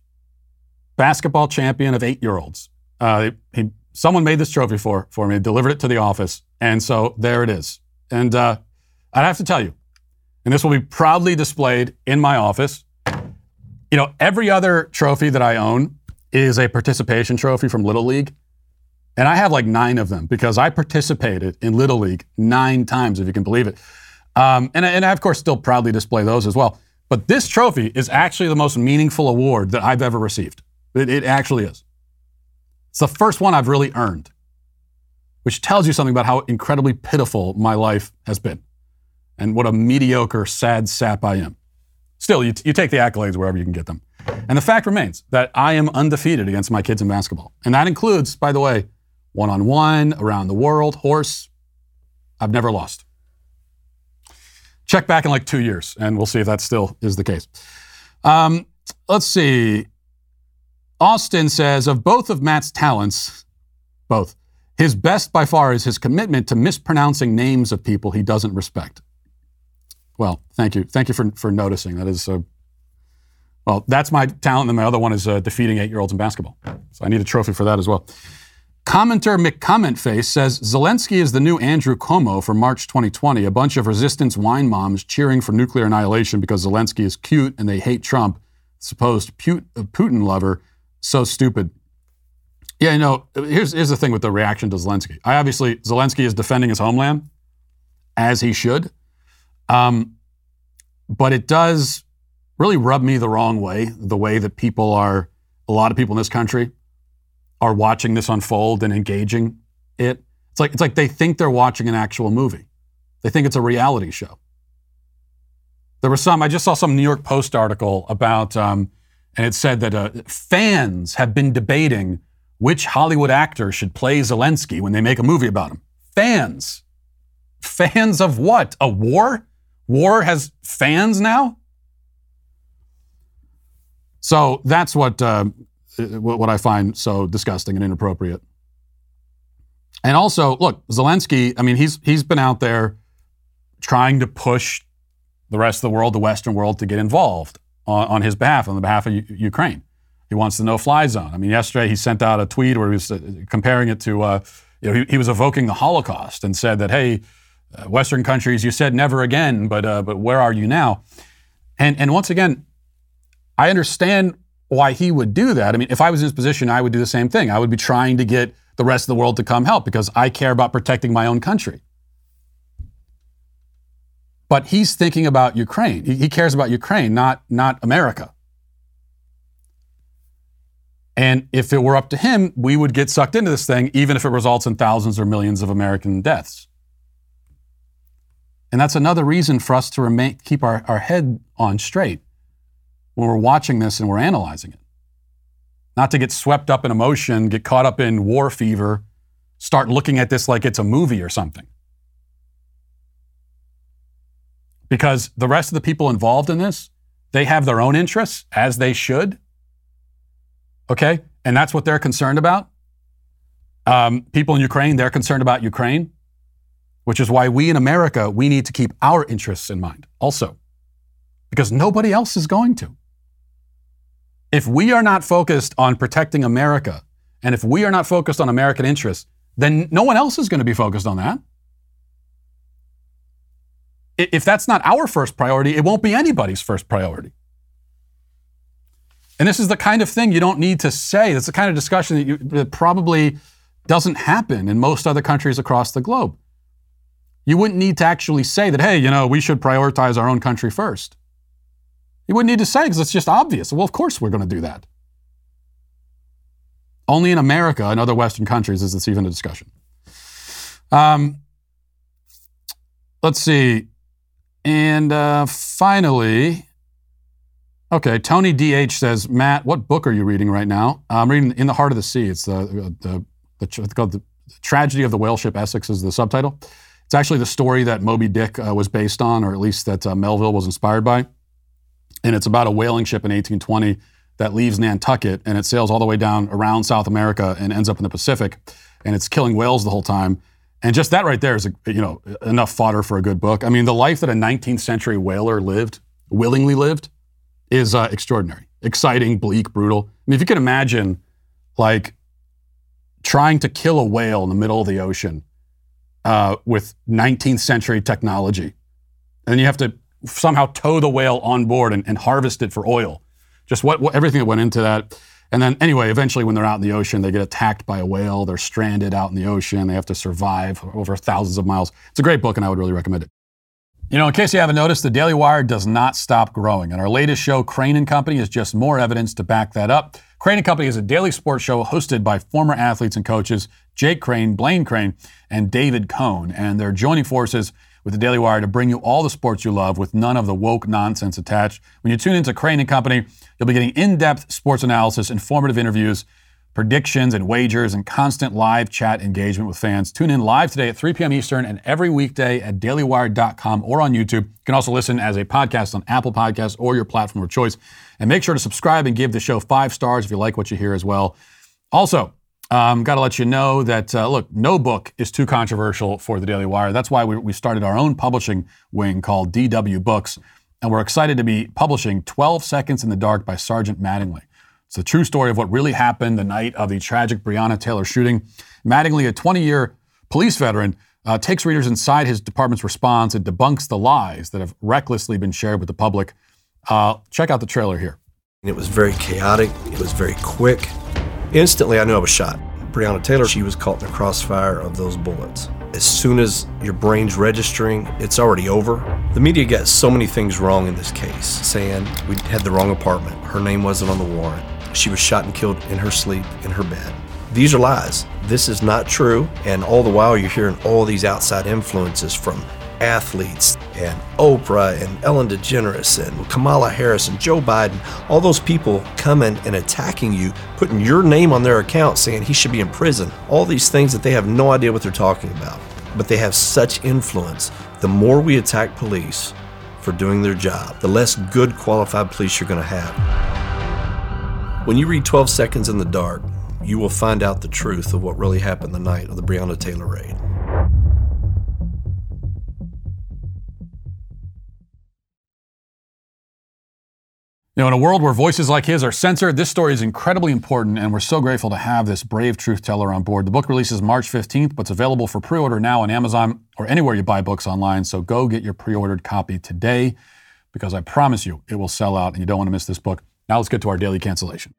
[SPEAKER 1] basketball champion of eight year olds. Uh, he someone made this trophy for for me, delivered it to the office, and so there it is. And uh, I'd have to tell you, and this will be proudly displayed in my office. You know, every other trophy that I own is a participation trophy from Little League. And I have like nine of them because I participated in Little League nine times, if you can believe it. Um, and, and I, of course, still proudly display those as well. But this trophy is actually the most meaningful award that I've ever received. It, it actually is. It's the first one I've really earned, which tells you something about how incredibly pitiful my life has been and what a mediocre, sad sap I am. Still, you, t- you take the accolades wherever you can get them. And the fact remains that I am undefeated against my kids in basketball. And that includes, by the way, one on one, around the world, horse. I've never lost. Check back in like two years, and we'll see if that still is the case. Um, let's see. Austin says of both of Matt's talents, both, his best by far is his commitment to mispronouncing names of people he doesn't respect. Well, thank you. Thank you for, for noticing. That is, uh, well, that's my talent. And my other one is uh, defeating eight year olds in basketball. So I need a trophy for that as well. Commenter McCommentface says Zelensky is the new Andrew Cuomo for March 2020. A bunch of resistance wine moms cheering for nuclear annihilation because Zelensky is cute and they hate Trump. Supposed Putin lover so stupid. Yeah, you know, here's, here's the thing with the reaction to Zelensky. I obviously, Zelensky is defending his homeland, as he should. Um, but it does really rub me the wrong way, the way that people are, a lot of people in this country are watching this unfold and engaging it. It's like, it's like they think they're watching an actual movie. They think it's a reality show. There was some, I just saw some New York Post article about, um, and it said that uh, fans have been debating which Hollywood actor should play Zelensky when they make a movie about him. Fans. Fans of what? A war? War has fans now? So that's what, uh, what I find so disgusting and inappropriate. And also, look, Zelensky, I mean, he's, he's been out there trying to push the rest of the world, the Western world, to get involved on, on his behalf, on the behalf of U- Ukraine. He wants the no-fly zone. I mean, yesterday he sent out a tweet where he was uh, comparing it to, uh, you know, he, he, was evoking the Holocaust and said that, hey, uh, Western countries, you said never again, but uh, but where are you now? And and once again, I understand why he would do that. I mean, if I was in his position, I would do the same thing. I would be trying to get the rest of the world to come help because I care about protecting my own country. But he's thinking about Ukraine. He, he cares about Ukraine, not, not America. And if it were up to him, we would get sucked into this thing, even if it results in thousands or millions of American deaths. And that's another reason for us to remain, keep our, our head on straight when we're watching this and we're analyzing it. Not to get swept up in emotion, get caught up in war fever, start looking at this like it's a movie or something. Because the rest of the people involved in this, they have their own interests, as they should. Okay? And that's what they're concerned about. Um, people in Ukraine, they're concerned about Ukraine, which is why we in America, we need to keep our interests in mind also, because nobody else is going to. If we are not focused on protecting America, and if we are not focused on American interests, then no one else is going to be focused on that. If that's not our first priority, it won't be anybody's first priority. And this is the kind of thing you don't need to say. It's the kind of discussion that, you, that probably doesn't happen in most other countries across the globe. You wouldn't need to actually say that, hey, you know, we should prioritize our own country first. You wouldn't need to say because it's just obvious. Well, of course we're going to do that. Only in America and other Western countries is this even a discussion. Um, let's see. And uh, finally, okay, Tony DH says, Matt, what book are you reading right now? I'm reading In the Heart of the Sea. It's the, the, the, it's called the Tragedy of the Whale Ship Essex is the subtitle. It's actually the story that Moby Dick uh, was based on, or at least that uh, Melville was inspired by. And it's about a whaling ship in 1820 that leaves Nantucket and it sails all the way down around South America and ends up in the Pacific. And it's killing whales the whole time. And just that right there is, you know, enough fodder for a good book. I mean, the life that a 19th century whaler lived, willingly lived, is uh, extraordinary, exciting, bleak, brutal. I mean, if you can imagine, like, trying to kill a whale in the middle of the ocean uh, with 19th century technology, and you have to somehow tow the whale on board and, and harvest it for oil. Just what, what everything that went into that. And then, anyway, eventually, when they're out in the ocean, they get attacked by a whale. They're stranded out in the ocean. They have to survive over thousands of miles. It's a great book, and I would really recommend it. You know, in case you haven't noticed, the Daily Wire does not stop growing. And our latest show, Crain and Company, is just more evidence to back that up. Crain and Company is a daily sports show hosted by former athletes and coaches Jake Crain, Blain Crain, and David Cone. And they're joining forces with the Daily Wire to bring you all the sports you love with none of the woke nonsense attached. When you tune into Crain and Company, you'll be getting in-depth sports analysis, informative interviews, predictions and wagers, and constant live chat engagement with fans. Tune in live today at 3 p.m. Eastern and every weekday at dailywire.com or on YouTube. You can also listen as a podcast on Apple Podcasts or your platform of choice. And make sure to subscribe and give the show five stars if you like what you hear as well. Also, um, Got to let you know that, uh, look, no book is too controversial for the Daily Wire. That's why we, we started our own publishing wing called DW Books. And we're excited to be publishing 12 Seconds in the Dark by Sergeant Mattingly. It's a true story of what really happened the night of the tragic Breonna Taylor shooting. Mattingly, a 20 year police veteran, uh, takes readers inside his department's response and debunks the lies that have recklessly been shared with the public. Uh, check out the trailer here.
[SPEAKER 22] It was very chaotic, it was very quick. Instantly, I knew I was shot. Breonna Taylor, she was caught in the crossfire of those bullets. As soon as your brain's registering, it's already over. The media got so many things wrong in this case, saying we had the wrong apartment, her name wasn't on the warrant, she was shot and killed in her sleep in her bed. These are lies. This is not true, and all the while you're hearing all these outside influences from athletes and Oprah and Ellen DeGeneres and Kamala Harris and Joe Biden, all those people coming and attacking you, putting your name on their account saying he should be in prison, all these things that they have no idea what they're talking about. But they have such influence. The more we attack police for doing their job, the less good qualified police you're going to have. When you read 12 Seconds in the Dark, you will find out the truth of what really happened the night of the Breonna Taylor raid.
[SPEAKER 1] You know, in a world where voices like his are censored, this story is incredibly important, and we're so grateful to have this brave truth teller on board. The book releases March 15th, but it's available for pre order now on Amazon or anywhere you buy books online. So go get your pre ordered copy today because I promise you it will sell out and you don't want to miss this book. Now let's get to our daily cancellation.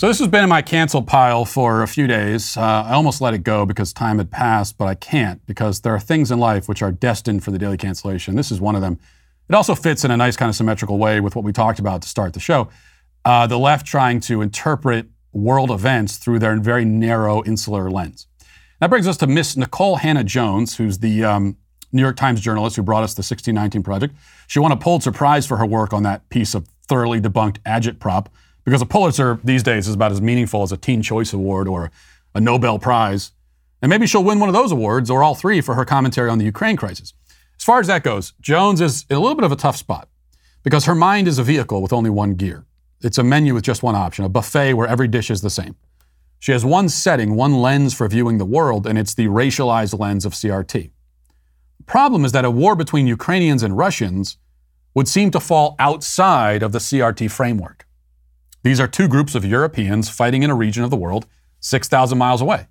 [SPEAKER 1] So this has been in my cancel pile for a few days. Uh, I almost let it go because time had passed, but I can't because there are things in life which are destined for the daily cancellation. This is one of them. It also fits in a nice kind of symmetrical way with what we talked about to start the show. Uh, the left trying to interpret world events through their very narrow, insular lens. That brings us to Miss Nicole Hannah-Jones, who's the um, New York Times journalist who brought us the 1619 Project. She won a Pulitzer Prize for her work on that piece of thoroughly debunked agitprop because a Pulitzer these days is about as meaningful as a Teen Choice Award or a Nobel Prize. And maybe she'll win one of those awards or all three for her commentary on the Ukraine crisis. As far as that goes, Jones is in a little bit of a tough spot because her mind is a vehicle with only one gear. It's a menu with just one option, a buffet where every dish is the same. She has one setting, one lens for viewing the world, and it's the racialized lens of CRT. The problem is that a war between Ukrainians and Russians would seem to fall outside of the CRT framework. These are two groups of Europeans fighting in a region of the world 6,000 miles away.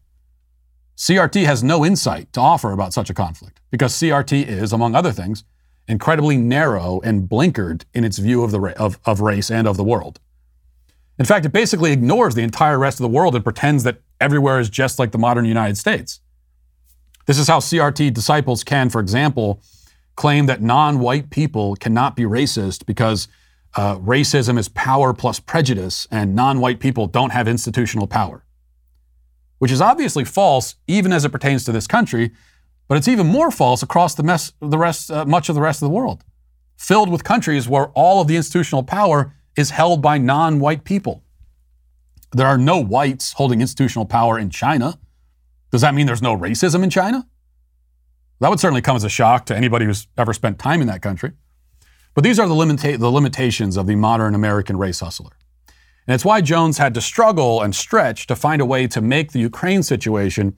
[SPEAKER 1] CRT has no insight to offer about such a conflict because CRT is, among other things, incredibly narrow and blinkered in its view of, the, of, of race and of the world. In fact, it basically ignores the entire rest of the world and pretends that everywhere is just like the modern United States. This is how CRT disciples can, for example, claim that non white people cannot be racist because uh, racism is power plus prejudice and non white people don't have institutional power. Which is obviously false, even as it pertains to this country, but it's even more false across the, mess, the rest, uh, much of the rest of the world, filled with countries where all of the institutional power is held by non white people. There are no whites holding institutional power in China. Does that mean there's no racism in China? That would certainly come as a shock to anybody who's ever spent time in that country. But these are the, limita- the limitations of the modern American race hustler. And it's why Jones had to struggle and stretch to find a way to make the Ukraine situation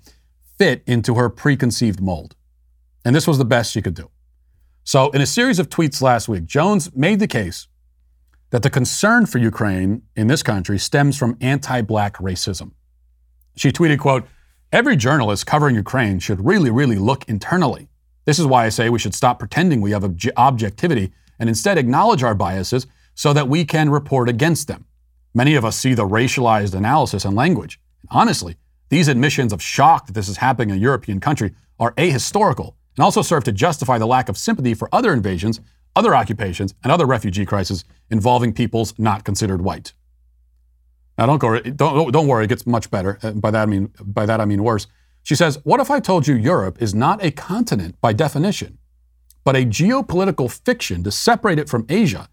[SPEAKER 1] fit into her preconceived mold. And this was the best she could do. So, in a series of tweets last week, Jones made the case that the concern for Ukraine in this country stems from anti-black racism. She tweeted, quote, Every journalist covering Ukraine should really, really look internally. This is why I say we should stop pretending we have obje- objectivity and instead acknowledge our biases so that we can report against them. Many of us see the racialized analysis and language. Honestly, these admissions of shock that this is happening in a European country are ahistorical and also serve to justify the lack of sympathy for other invasions, other occupations, and other refugee crises involving peoples not considered white. Now, don't, go, don't, don't worry, it gets much better. Uh, by that, I mean, by that I mean worse. She says, What if I told you Europe is not a continent by definition, but a geopolitical fiction to separate it from Asia?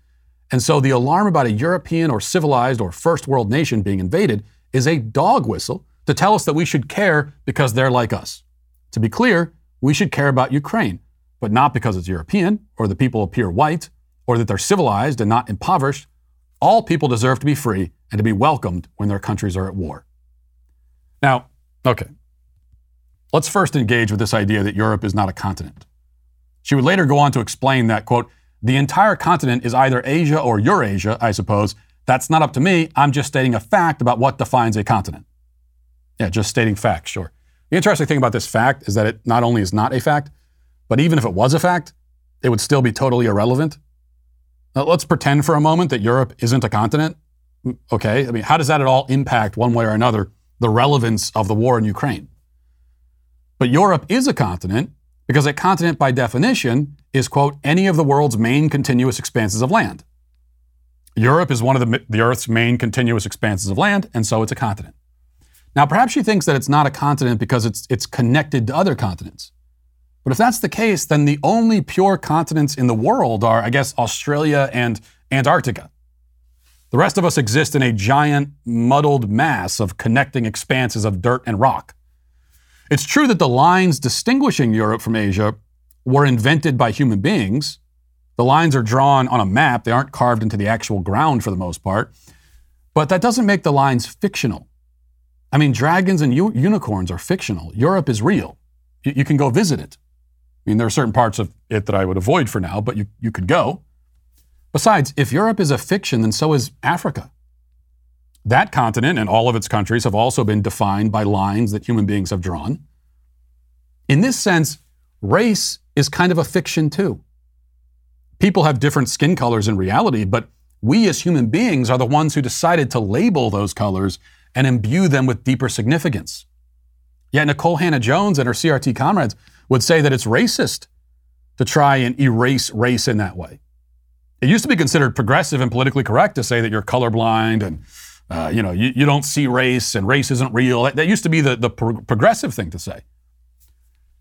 [SPEAKER 1] And so the alarm about a European or civilized or first world nation being invaded is a dog whistle to tell us that we should care because they're like us. To be clear, we should care about Ukraine, but not because it's European or the people appear white or that they're civilized and not impoverished. All people deserve to be free and to be welcomed when their countries are at war. Now, okay, let's first engage with this idea that Europe is not a continent. She would later go on to explain that, quote, the entire continent is either Asia or Eurasia, I suppose. That's not up to me. I'm just stating a fact about what defines a continent. Yeah, just stating facts, sure. The interesting thing about this fact is that it not only is not a fact, but even if it was a fact, it would still be totally irrelevant. Now, let's pretend for a moment that Europe isn't a continent. Okay, I mean, how does that at all impact one way or another the relevance of the war in Ukraine? But Europe is a continent because a continent, by definition, is, quote, any of the world's main continuous expanses of land. Europe is one of the, the Earth's main continuous expanses of land, and so it's a continent. Now, perhaps she thinks that it's not a continent because it's, it's connected to other continents. But if that's the case, then the only pure continents in the world are, I guess, Australia and Antarctica. The rest of us exist in a giant, muddled mass of connecting expanses of dirt and rock. It's true that the lines distinguishing Europe from Asia were invented by human beings. The lines are drawn on a map, they aren't carved into the actual ground for the most part. But that doesn't make the lines fictional. I mean, dragons and u- unicorns are fictional. Europe is real. Y- you can go visit it. I mean, there are certain parts of it that I would avoid for now, but you, you could go. Besides, if Europe is a fiction, then so is Africa. That continent and all of its countries have also been defined by lines that human beings have drawn. In this sense, race is kind of a fiction too. People have different skin colors in reality, but we as human beings are the ones who decided to label those colors and imbue them with deeper significance. Yet Nicole Hannah-Jones and her CRT comrades would say that it's racist to try and erase race in that way. It used to be considered progressive and politically correct to say that you're colorblind and uh, you know you, you don't see race and race isn't real. That, that used to be the, the pro- progressive thing to say.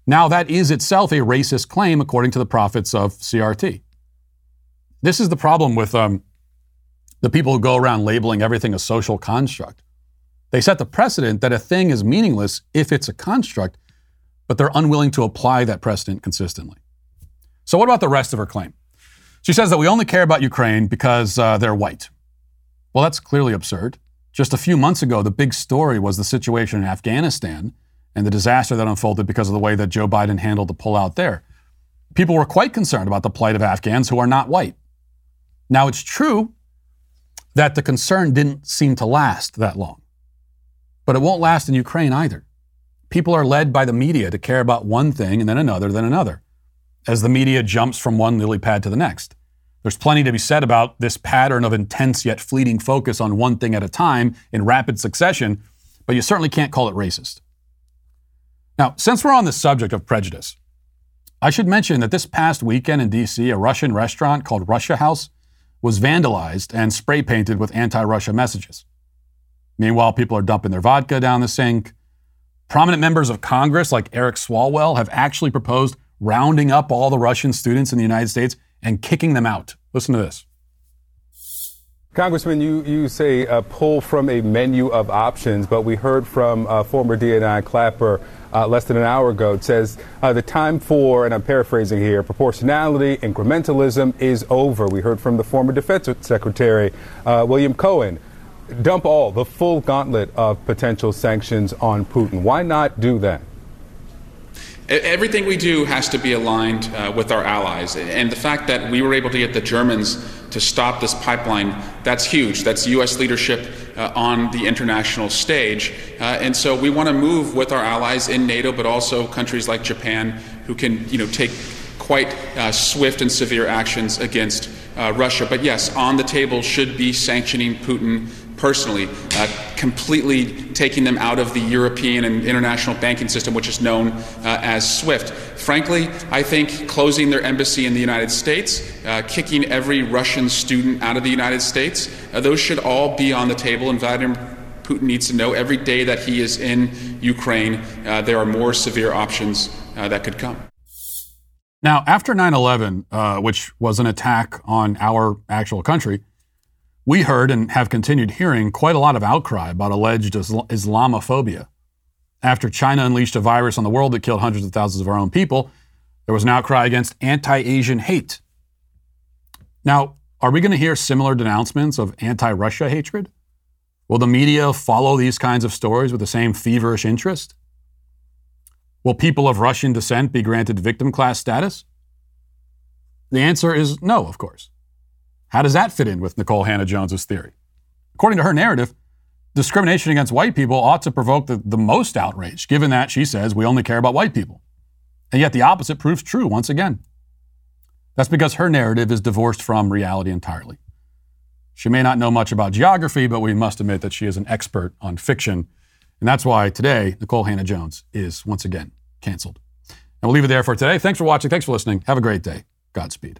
[SPEAKER 1] Now that is itself a racist claim according to the prophets of CRT. This is the problem with um, the people who go around labeling everything a social construct. They set the precedent that a thing is meaningless if it's a construct, but they're unwilling to apply that precedent consistently. So, what about the rest of her claim? She says that we only care about Ukraine because uh, they're white. Well, that's clearly absurd. Just a few months ago, the big story was the situation in Afghanistan and the disaster that unfolded because of the way that Joe Biden handled the pullout there. People were quite concerned about the plight of Afghans who are not white. Now, it's true that the concern didn't seem to last that long, but it won't last in Ukraine either. People are led by the media to care about one thing and then another, then another, as the media jumps from one lily pad to the next. There's plenty to be said about this pattern of intense yet fleeting focus on one thing at a time in rapid succession, but you certainly can't call it racist. Now, since we're on the subject of prejudice, I should mention that this past weekend in DC, a Russian restaurant called Russia House was vandalized and spray painted with anti Russia messages. Meanwhile, people are dumping their vodka down the sink. Prominent members of Congress, like Eric Swalwell, have actually proposed rounding up all the Russian students in the United States and kicking them out. Listen to this.
[SPEAKER 23] Congressman, you, you say uh, pull from a menu of options, but we heard from uh, former DNI Clapper uh, less than an hour ago. It says uh, the time for, and I'm paraphrasing here, proportionality, incrementalism is over. We heard from the former Defense Secretary, uh, William Cohen. Dump all, the full gauntlet of potential sanctions on Putin. Why not do that?
[SPEAKER 24] Everything we do has to be aligned uh, with our allies. And the fact that we were able to get the Germans to stop this pipeline, that's huge. That's U.S. leadership uh, on the international stage. Uh, and so we want to move with our allies in NATO, but also countries like Japan who can, you know, take quite uh, swift and severe actions against uh, Russia. But yes, on the table should be sanctioning Putin personally, uh, completely taking them out of the European and international banking system, which is known uh, as SWIFT. Frankly, I think closing their embassy in the United States, uh, kicking every Russian student out of the United States, uh, those should all be on the table. And Vladimir Putin needs to know every day that he is in Ukraine, uh, there are more severe options uh, that could come.
[SPEAKER 1] Now, after 9 11, which was an attack on our actual country, we heard and have continued hearing quite a lot of outcry about alleged Islamophobia. After China unleashed a virus on the world that killed hundreds of thousands of our own people, there was an outcry against anti Asian hate. Now, are we going to hear similar denouncements of anti Russia hatred? Will the media follow these kinds of stories with the same feverish interest? Will people of Russian descent be granted victim class status? The answer is no, of course. How does that fit in with Nicole Hannah-Jones's theory? According to her narrative, discrimination against white people ought to provoke the, the most outrage, given that she says we only care about white people. And yet the opposite proves true once again. That's because her narrative is divorced from reality entirely. She may not know much about geography, but we must admit that she is an expert on fiction. And that's why today, Nicole Hannah-Jones is once again canceled. And we'll leave it there for today. Thanks for watching. Thanks for listening. Have a great day. Godspeed.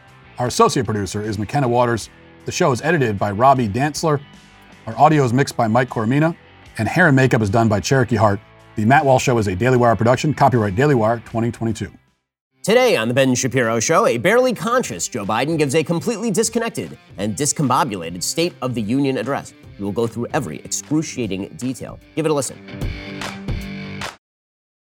[SPEAKER 1] Our associate producer is McKenna Waters. The show is edited by Robbie Dantzler. Our audio is mixed by Mike Coromina. And hair and makeup is done by Cherokee Hart. The Matt Walsh Show is a Daily Wire production, copyright Daily Wire 2022.
[SPEAKER 25] Today on The Ben Shapiro Show, a barely conscious Joe Biden gives a completely disconnected and discombobulated State of the Union address. We will go through every excruciating detail. Give it a listen.